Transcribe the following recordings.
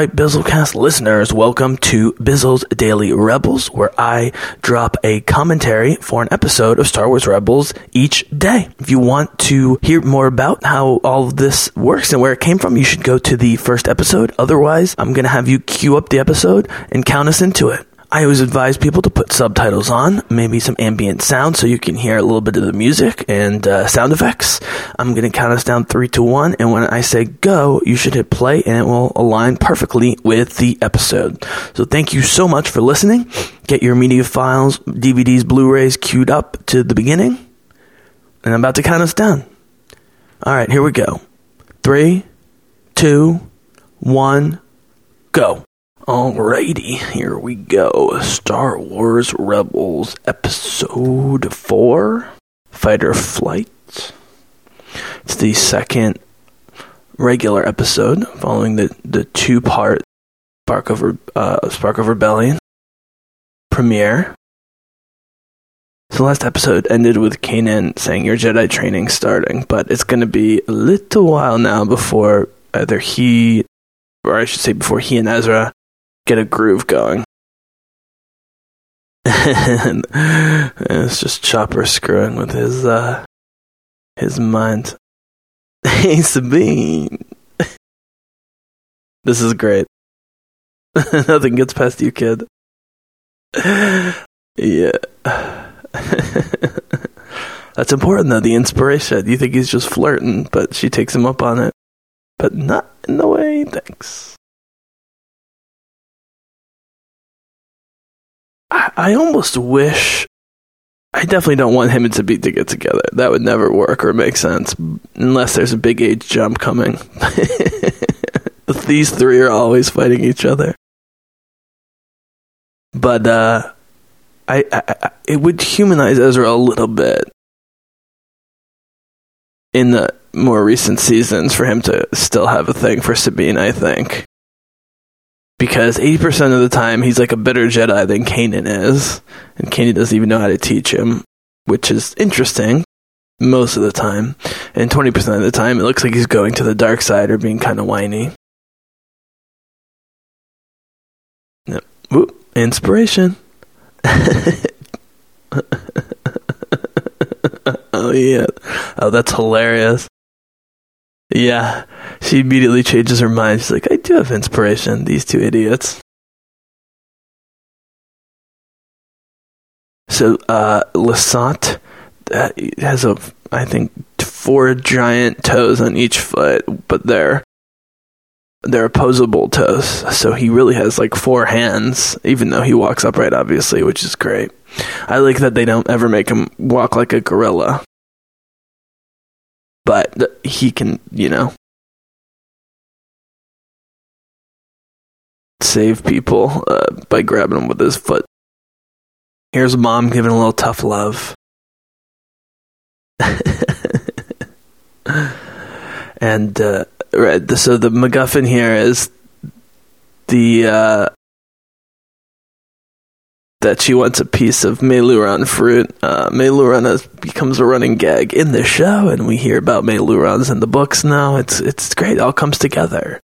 Right, Bizzlecast listeners, welcome to Bizzle's Daily Rebels, where I drop a commentary for an episode of Star Wars Rebels each day. If you want to hear more about how all of this works and where it came from, you should go to the first episode. Otherwise, I'm going to have you queue up the episode and count us into it. I always advise people to put subtitles on, maybe some ambient sound so you can hear a little bit of the music and uh, sound effects. I'm going to count us down three to one, and when I say go, you should hit play and it will align perfectly with the episode. So thank you so much for listening. Get your media files, DVDs, Blu rays queued up to the beginning, and I'm about to count us down. All right, here we go. Three, two, one, go. Alrighty, here we go. Star Wars Rebels Episode 4 Fighter Flight. It's the second regular episode following the, the two part Spark of, uh, Spark of Rebellion premiere. So the last episode ended with Kanan saying your Jedi training starting, but it's going to be a little while now before either he, or I should say before he and Ezra get a groove going. and it's just Chopper screwing with his uh his mind. Hey Sabine. this is great. Nothing gets past you, kid. yeah. That's important though, the inspiration. You think he's just flirting, but she takes him up on it. But not in the way he thinks. I, almost wish. I definitely don't want him and Sabine to get together. That would never work or make sense unless there's a big age jump coming. These three are always fighting each other. But uh, I, I, I, it would humanize Ezra a little bit in the more recent seasons for him to still have a thing for Sabine. I think because 80% of the time he's like a better Jedi than Kanan is, and Kanan doesn't even know how to teach him, which is interesting most of the time. And 20% of the time it looks like he's going to the dark side or being kind of whiny. Yep. Whoop. Inspiration. oh, yeah. Oh, that's hilarious. Yeah. She immediately changes her mind. She's like, I do have inspiration, these two idiots. So, uh, Lasat uh, has a, I think, four giant toes on each foot, but they're they're opposable toes. So he really has like four hands, even though he walks upright, obviously, which is great. I like that they don't ever make him walk like a gorilla but he can, you know, save people uh, by grabbing them with his foot. Here's mom giving a little tough love. and uh, right, so the MacGuffin here is the uh, that she wants a piece of Meiloorun fruit. Uh, Meiloorun becomes a running gag in the show, and we hear about Meilooruns in the books now. It's it's great. It all comes together.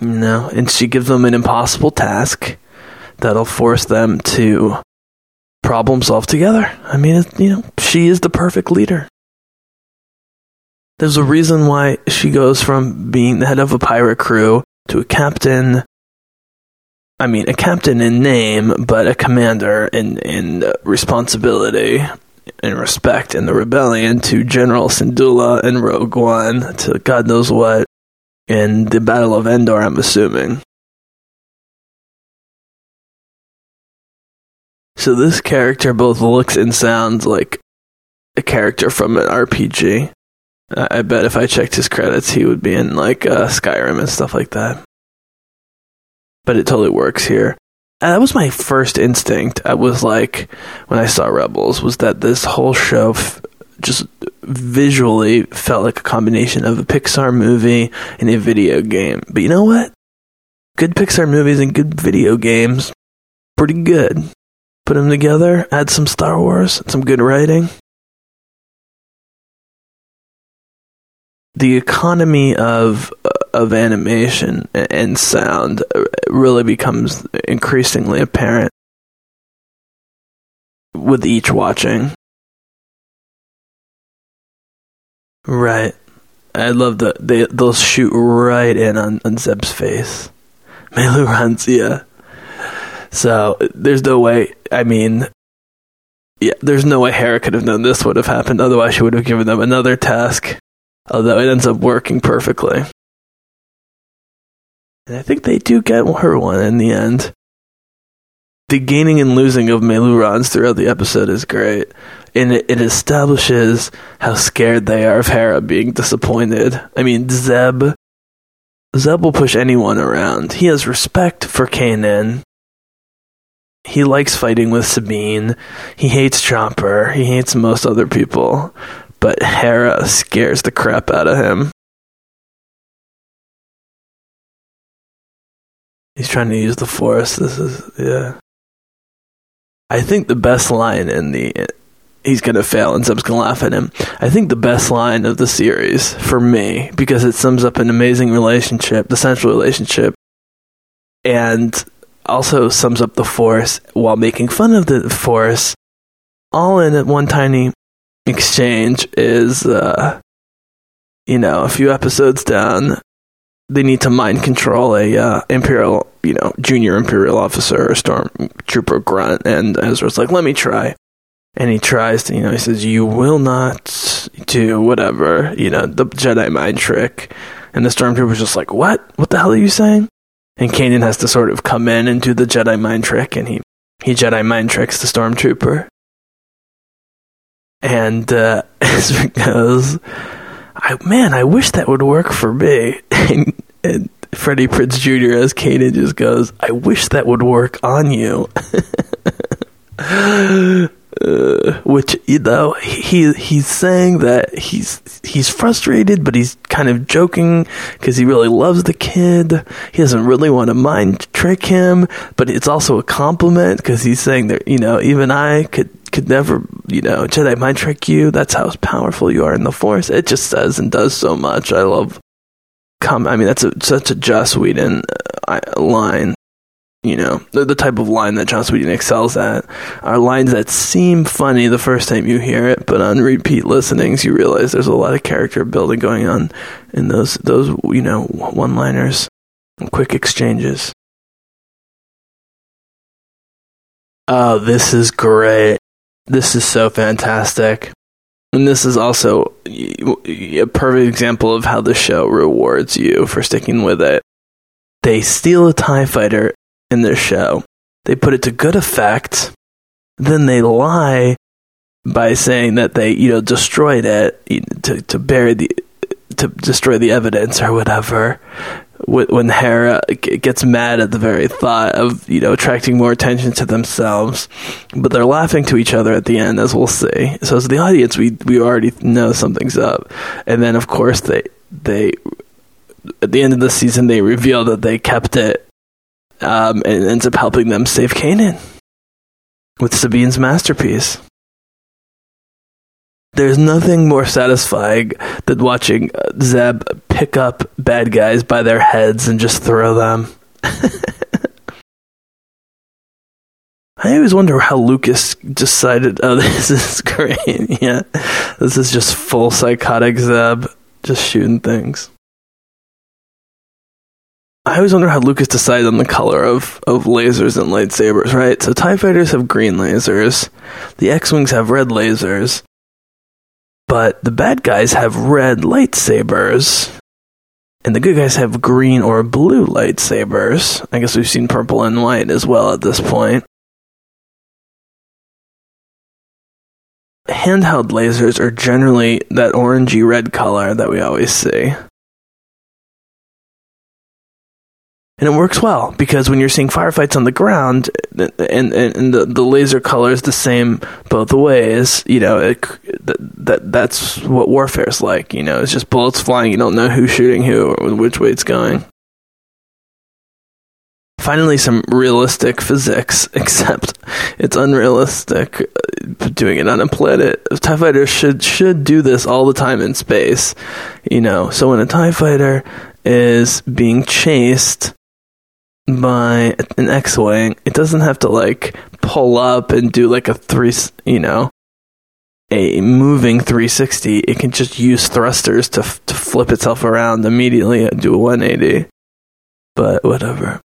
You know, and she gives them an impossible task that'll force them to problem solve together. I mean, it, you know, she is the perfect leader. There's a reason why she goes from being the head of a pirate crew to a captain I mean, a captain in name, but a commander in in responsibility and respect in the rebellion to General Syndulla and Rogue One to God knows what in the Battle of Endor. I'm assuming. So this character both looks and sounds like a character from an RPG. I bet if I checked his credits, he would be in like uh, Skyrim and stuff like that but it totally works here. And that was my first instinct. I was like, when I saw Rebels, was that this whole show f- just visually felt like a combination of a Pixar movie and a video game. But you know what? Good Pixar movies and good video games, pretty good. Put them together, add some Star Wars, some good writing. The economy of of animation and sound really becomes increasingly apparent with each watching. Right. I love the they they'll shoot right in on, on Zeb's face. Meilooruns, yeah. So there's no way. I mean, yeah, there's no way Hera could have known this would have happened. Otherwise, she would have given them another task. Uh, Although it ends up working perfectly. And I think they do get her one in the end. The gaining and losing of Meilooruns throughout the episode is great. And it, it establishes how scared they are of Hera being disappointed. I mean, Zeb. Zeb will push anyone around. He has respect for Kanan. He likes fighting with Sabine. He hates Chopper. He hates most other people. But Hera scares the crap out of him. He's trying to use the force. This is yeah. I think the best line in the he's gonna fail and Zeb's gonna laugh at him. I think the best line of the series for me because it sums up an amazing relationship, the central relationship, and also sums up the force while making fun of the force, all in one tiny exchange. Is uh, you know a few episodes down, they need to mind control a uh, imperial, you know, junior imperial officer or stormtrooper grunt, and Ezra's like, "Let me try," and he tries to, you know, he says, "You will not do whatever," you know, the Jedi mind trick, and the stormtrooper's just like, "What? What the hell are you saying?" And Kanan has to sort of come in and do the Jedi mind trick, and he he Jedi mind tricks the stormtrooper, and uh, Ezra goes I, man, I wish that would work for me. And, and Freddie Prinze Jr. as Kanan just goes, I wish that would work on you. uh, which you know he he's saying that he's he's frustrated, but he's kind of joking because he really loves the kid. He doesn't really want to mind trick him, but it's also a compliment because he's saying that you know even I could could never, you know, Jedi mind trick you. That's how powerful you are in the Force. It just says and does so much. I love. Com- I mean, that's a, such a Joss Whedon uh, line. You know, the, the type of line that Joss Whedon excels at are lines that seem funny the first time you hear it, but on repeat listenings, you realize there's a lot of character building going on in those those you know one liners, and quick exchanges. Oh, this is great. This is so fantastic. And this is also a perfect example of how the show rewards you for sticking with it. They steal a TIE fighter in their show, they put it to good effect, then they lie by saying that they, you know, destroyed it to, to bury the to destroy the evidence or whatever when Hera gets mad at the very thought of you know attracting more attention to themselves, but they're laughing to each other at the end, as we'll see. So as the audience, we we already know something's up, and then of course they they at the end of the season they reveal that they kept it, um, and ends up helping them save Kanan with Sabine's masterpiece. There's nothing more satisfying than watching uh, Zeb pick up bad guys by their heads and just throw them. I always wonder how Lucas decided, oh, this is great. yeah, this is just full psychotic Zeb, just shooting things. I always wonder how Lucas decided on the color of, of lasers and lightsabers, right? So TIE fighters have green lasers, the X Wings have red lasers, but the bad guys have red lightsabers, and the good guys have green or blue lightsabers. I guess we've seen purple and white as well at this point. Handheld lasers are generally that orangey red color that we always see. and it works well because when you're seeing firefights on the ground and, and, and the, the laser color is the same both ways you know it, that, that that's what warfare is like you know? It's just bullets flying. You don't know who's shooting who or which way it's going. Finally some realistic physics, except it's unrealistic. Uh, doing it on a planet. TIE fighters should should do this all the time in space. You know, so when a TIE fighter is being chased by an X-wing, it doesn't have to like pull up and do like a three, you know, a moving 360. It can just use thrusters to to flip itself around immediately and do a 180. But whatever.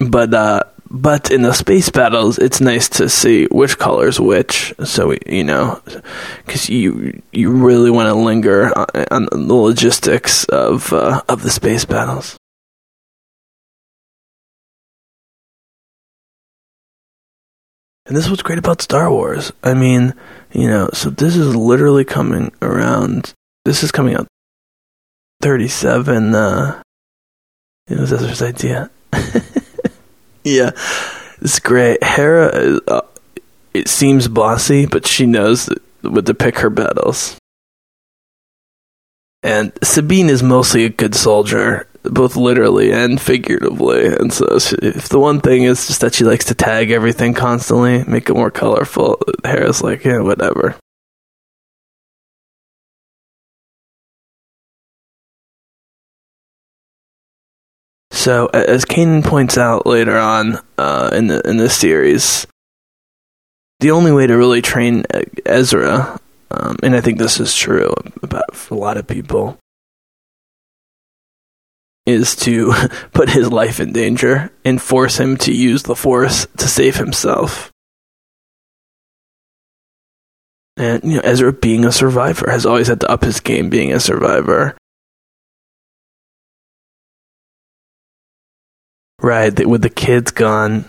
But uh, but in the space battles, it's nice to see which color's which. So we, you know, because you you really want to linger on, on, the logistics of uh, of the space battles. And this is what's great about Star Wars. I mean, you know, so this is literally coming around. This is coming out 37. Uh, it was Ezra's idea. yeah, it's great. Hera, uh, it seems bossy, but she knows what to pick her battles. And Sabine is mostly a good soldier, both literally and figuratively. And so, she, if the one thing is just that she likes to tag everything constantly, make it more colorful, Hera's like, yeah, whatever. So, as Kanan points out later on uh, in the in this series, the only way to really train Ezra, um, and I think this is true about a lot of people, is to put his life in danger and force him to use the Force to save himself. And you know, Ezra, being a survivor, has always had to up his game being a survivor. Right, with the kids gone.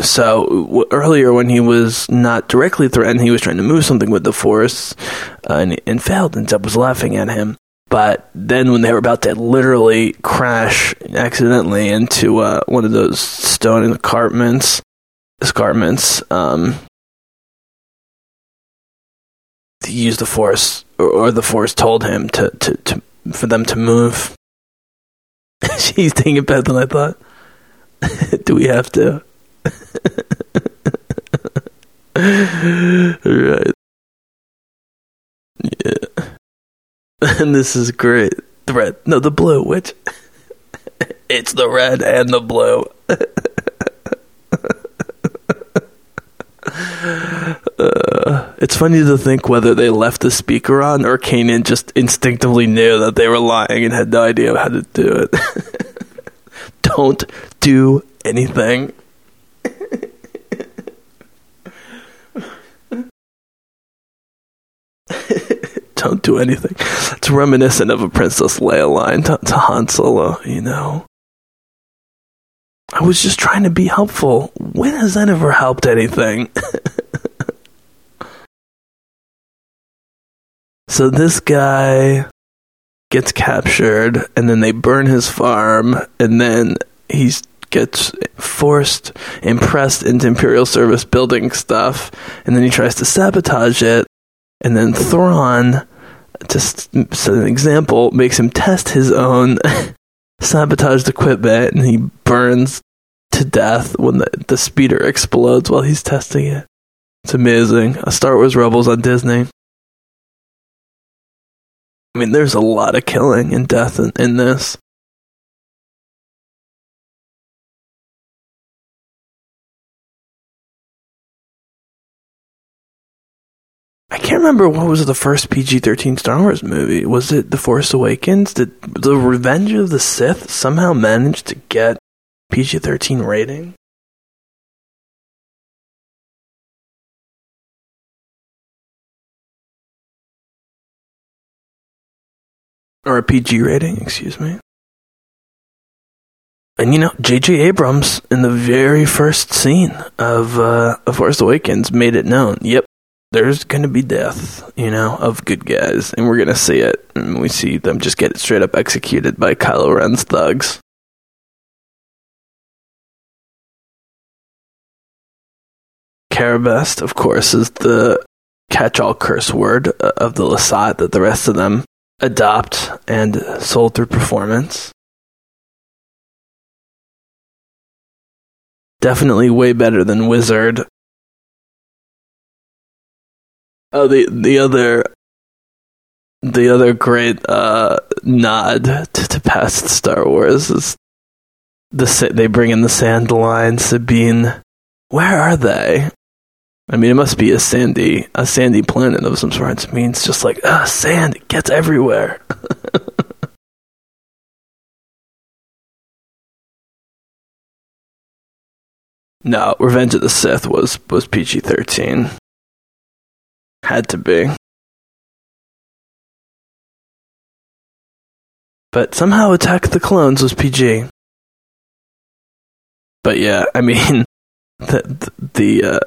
So w- earlier, when he was not directly threatened, he was trying to move something with the force, uh, and, and failed. And Zeb was laughing at him. But then, when they were about to literally crash accidentally into uh, one of those stone escarpments, escarpments, um, he used the force, or, or the force told him to, to, to for them to move. She's thinking better than I thought. Do we have to? Right. Yeah. And this is great. The red. No, the blue. Which? it's the red and the blue. Uh, it's funny to think whether they left the speaker on or Kanan just instinctively knew that they were lying and had no idea how to do it. Don't do anything. Don't do anything. It's reminiscent of a Princess Leia line to, to Han Solo, you know. I was just trying to be helpful. When has that ever helped anything? so this guy gets captured, and then they burn his farm, and then he gets forced, impressed into Imperial service building stuff, and then he tries to sabotage it, and then Thrawn, just as an example, makes him test his own sabotaged equipment and he burns to death when the, the speeder explodes while he's testing it. It's amazing. A Star Wars Rebels on Disney. I mean, there's a lot of killing and death in, in this. I can't remember what was the first PG 13 Star Wars movie. Was it The Force Awakens? Did The Revenge of the Sith somehow manage to get PG 13 rating? Or a PG rating, excuse me. And you know, J.J. Abrams in the very first scene of uh, of Force Awakens made it known. Yep, there's gonna be death, you know, of good guys, and we're gonna see it, and we see them just get straight up executed by Kylo Ren's thugs. Karabast, of course, is the catch-all curse word uh, of the Lasat that the rest of them adopt and sold through performance. Definitely way better than Wizard. Oh, the the other the other great uh, nod to, to past Star Wars is the they bring in the sand line Sabine. Where are they? I mean, it must be a sandy a sandy planet of some sort. It means just like ah, sand it gets everywhere. no, Revenge of the Sith was was PG thirteen. Had to be. But somehow Attack the Clones was PG. But yeah, I mean, the the uh,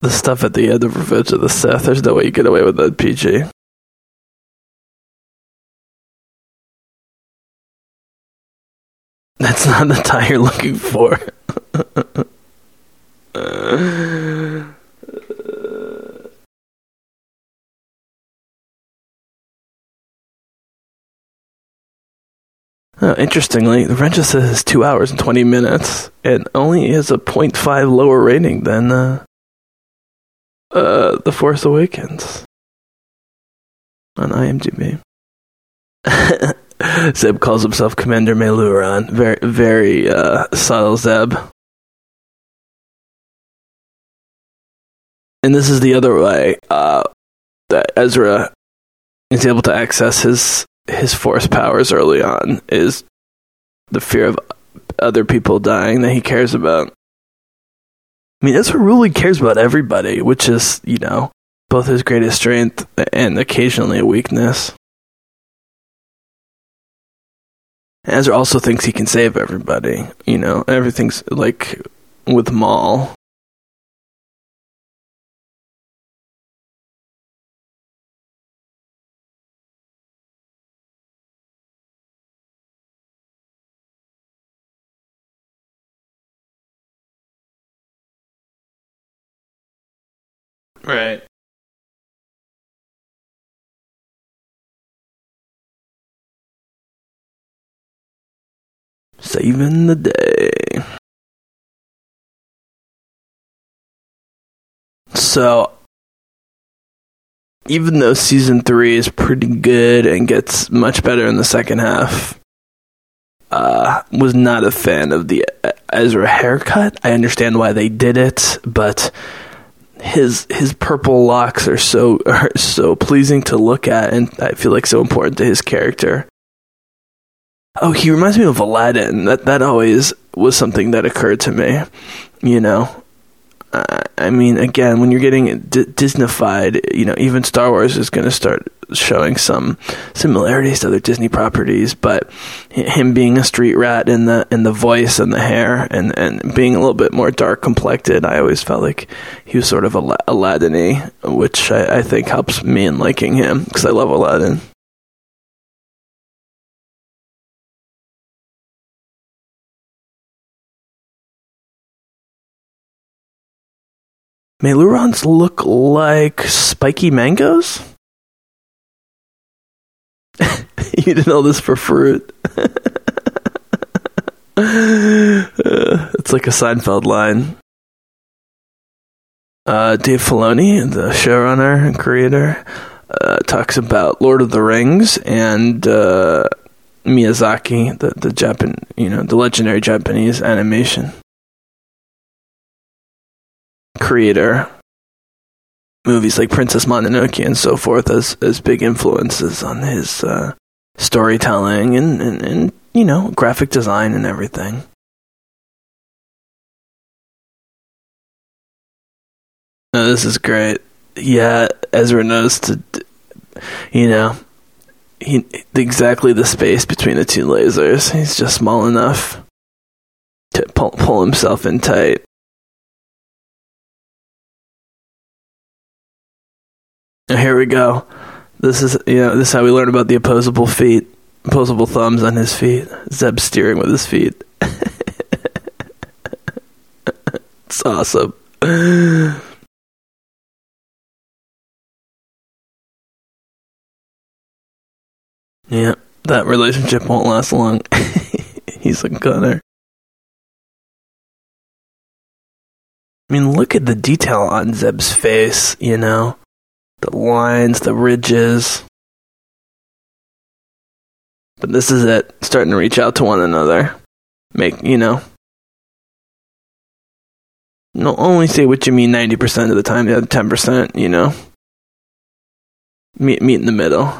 the stuff at the end of Revenge of the Sith. There's no way you get away with that PG. That's not the tie you're looking for. Oh, interestingly, the Revenge says is two hours and twenty minutes, and only has a 0.5 lower rating than uh, uh, The Force Awakens on IMDb. Zeb calls himself Commander Meiloorun. Very, very uh, subtle, Zeb. And this is the other way uh, that Ezra is able to access his his force powers early on is the fear of other people dying that he cares about. I mean, Ezra really cares about everybody, which is, you know, both his greatest strength and occasionally a weakness. Ezra also thinks he can save everybody, you know, everything's like with Maul. Right. Saving the day. So, even though season three is pretty good and gets much better in the second half, uh, was not a fan of the Ezra haircut. I understand why they did it, but his his purple locks are so are so pleasing to look at, and I feel like so important to his character. Oh, he reminds me of Aladdin. That that always was something that occurred to me. You know, uh, I mean, again, when you're getting D- Disneyfied, you know, even Star Wars is going to start showing some similarities to other Disney properties. But him being a street rat in the in the voice and the hair, and and being a little bit more dark complected, I always felt like he was sort of Aladdin-y, which I, I think helps me in liking him because I love Aladdin. Meilooruns look like spiky mangoes? you didn't know this for fruit. it's like a Seinfeld line. Uh, Dave Filoni, the showrunner and creator, uh, talks about Lord of the Rings and uh, Miyazaki, the the Japan, you know, the legendary Japanese animation creator. Movies like Princess Mononoke and so forth as as big influences on his uh, storytelling and, and, and you know graphic design and everything. Oh, this is great. Yeah, Ezra knows to, you know, he exactly the space between the two lasers. He's just small enough to pull, pull himself in tight. Here we go. This is you know this is how we learn about the opposable feet, opposable thumbs on his feet. Zeb steering with his feet. it's awesome. Yeah, that relationship won't last long. He's a gunner. I mean, look at the detail on Zeb's face, you know? The lines, the ridges. But this is it, starting to reach out to one another. Make, you know. No, only say what you mean 90% of the time, the other 10%, you know? Meet, meet in the middle.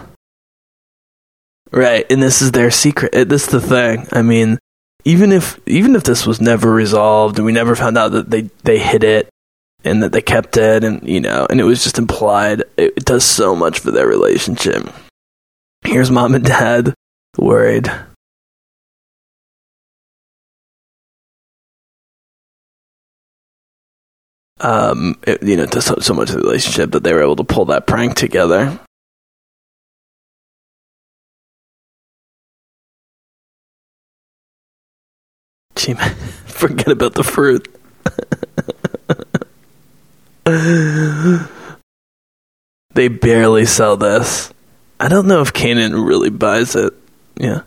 Right, and this is their secret. Eh, this is the thing. I mean, even if even if this was never resolved and we never found out that they they hid it and that they kept it and you know and it was just implied, it, it does so much for their relationship. Here's mom and dad worried. Um, it, you know, does so, so much of the relationship that they were able to pull that prank together. Forget about the fruit. they barely sell this. I don't know if Kanan really buys it. Yeah.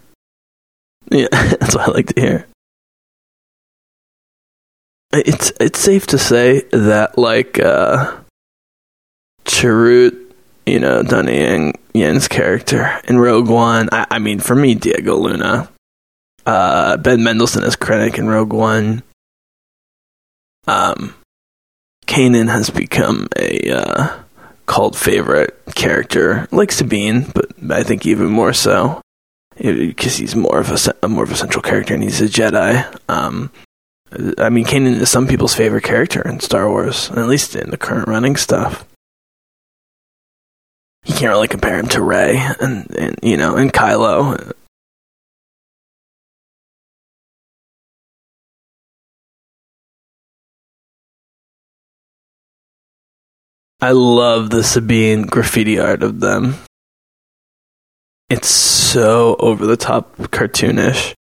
Yeah, that's what I like to hear. It's it's safe to say that like uh Chirrut, you know, Donnie and Yen's character in Rogue One, I, I mean for me Diego Luna uh, Ben Mendelsohn as Krennic in Rogue One. Um, Kanan has become a uh, cult favorite character, like Sabine, but I think even more so because he's more of a, more of a central character and he's a Jedi. Um, I mean, Kanan is some people's favorite character in Star Wars, at least in the current running stuff. You can't really compare him to Rey and, and you know and Kylo. I love the Sabine graffiti art of them. It's so over the top cartoonish.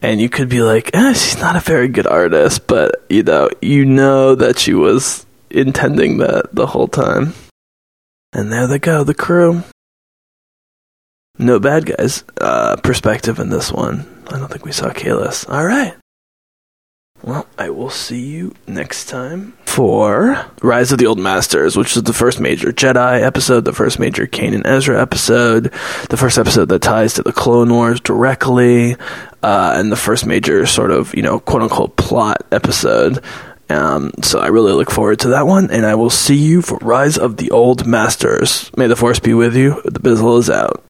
And you could be like, eh, she's not a very good artist, but you know, you know that she was intending that the whole time. And there they go, the crew. No bad guys uh, perspective in this one. I don't think we saw Kallus. All right. Well, I will see you next time for Rise of the Old Masters, which is the first major Jedi episode, the first major Kanan and Ezra episode, the first episode that ties to the Clone Wars directly, uh, and the first major sort of, you know, quote unquote plot episode. Um, so I really look forward to that one, and I will see you for Rise of the Old Masters. May the Force be with you. The Bizzle is out.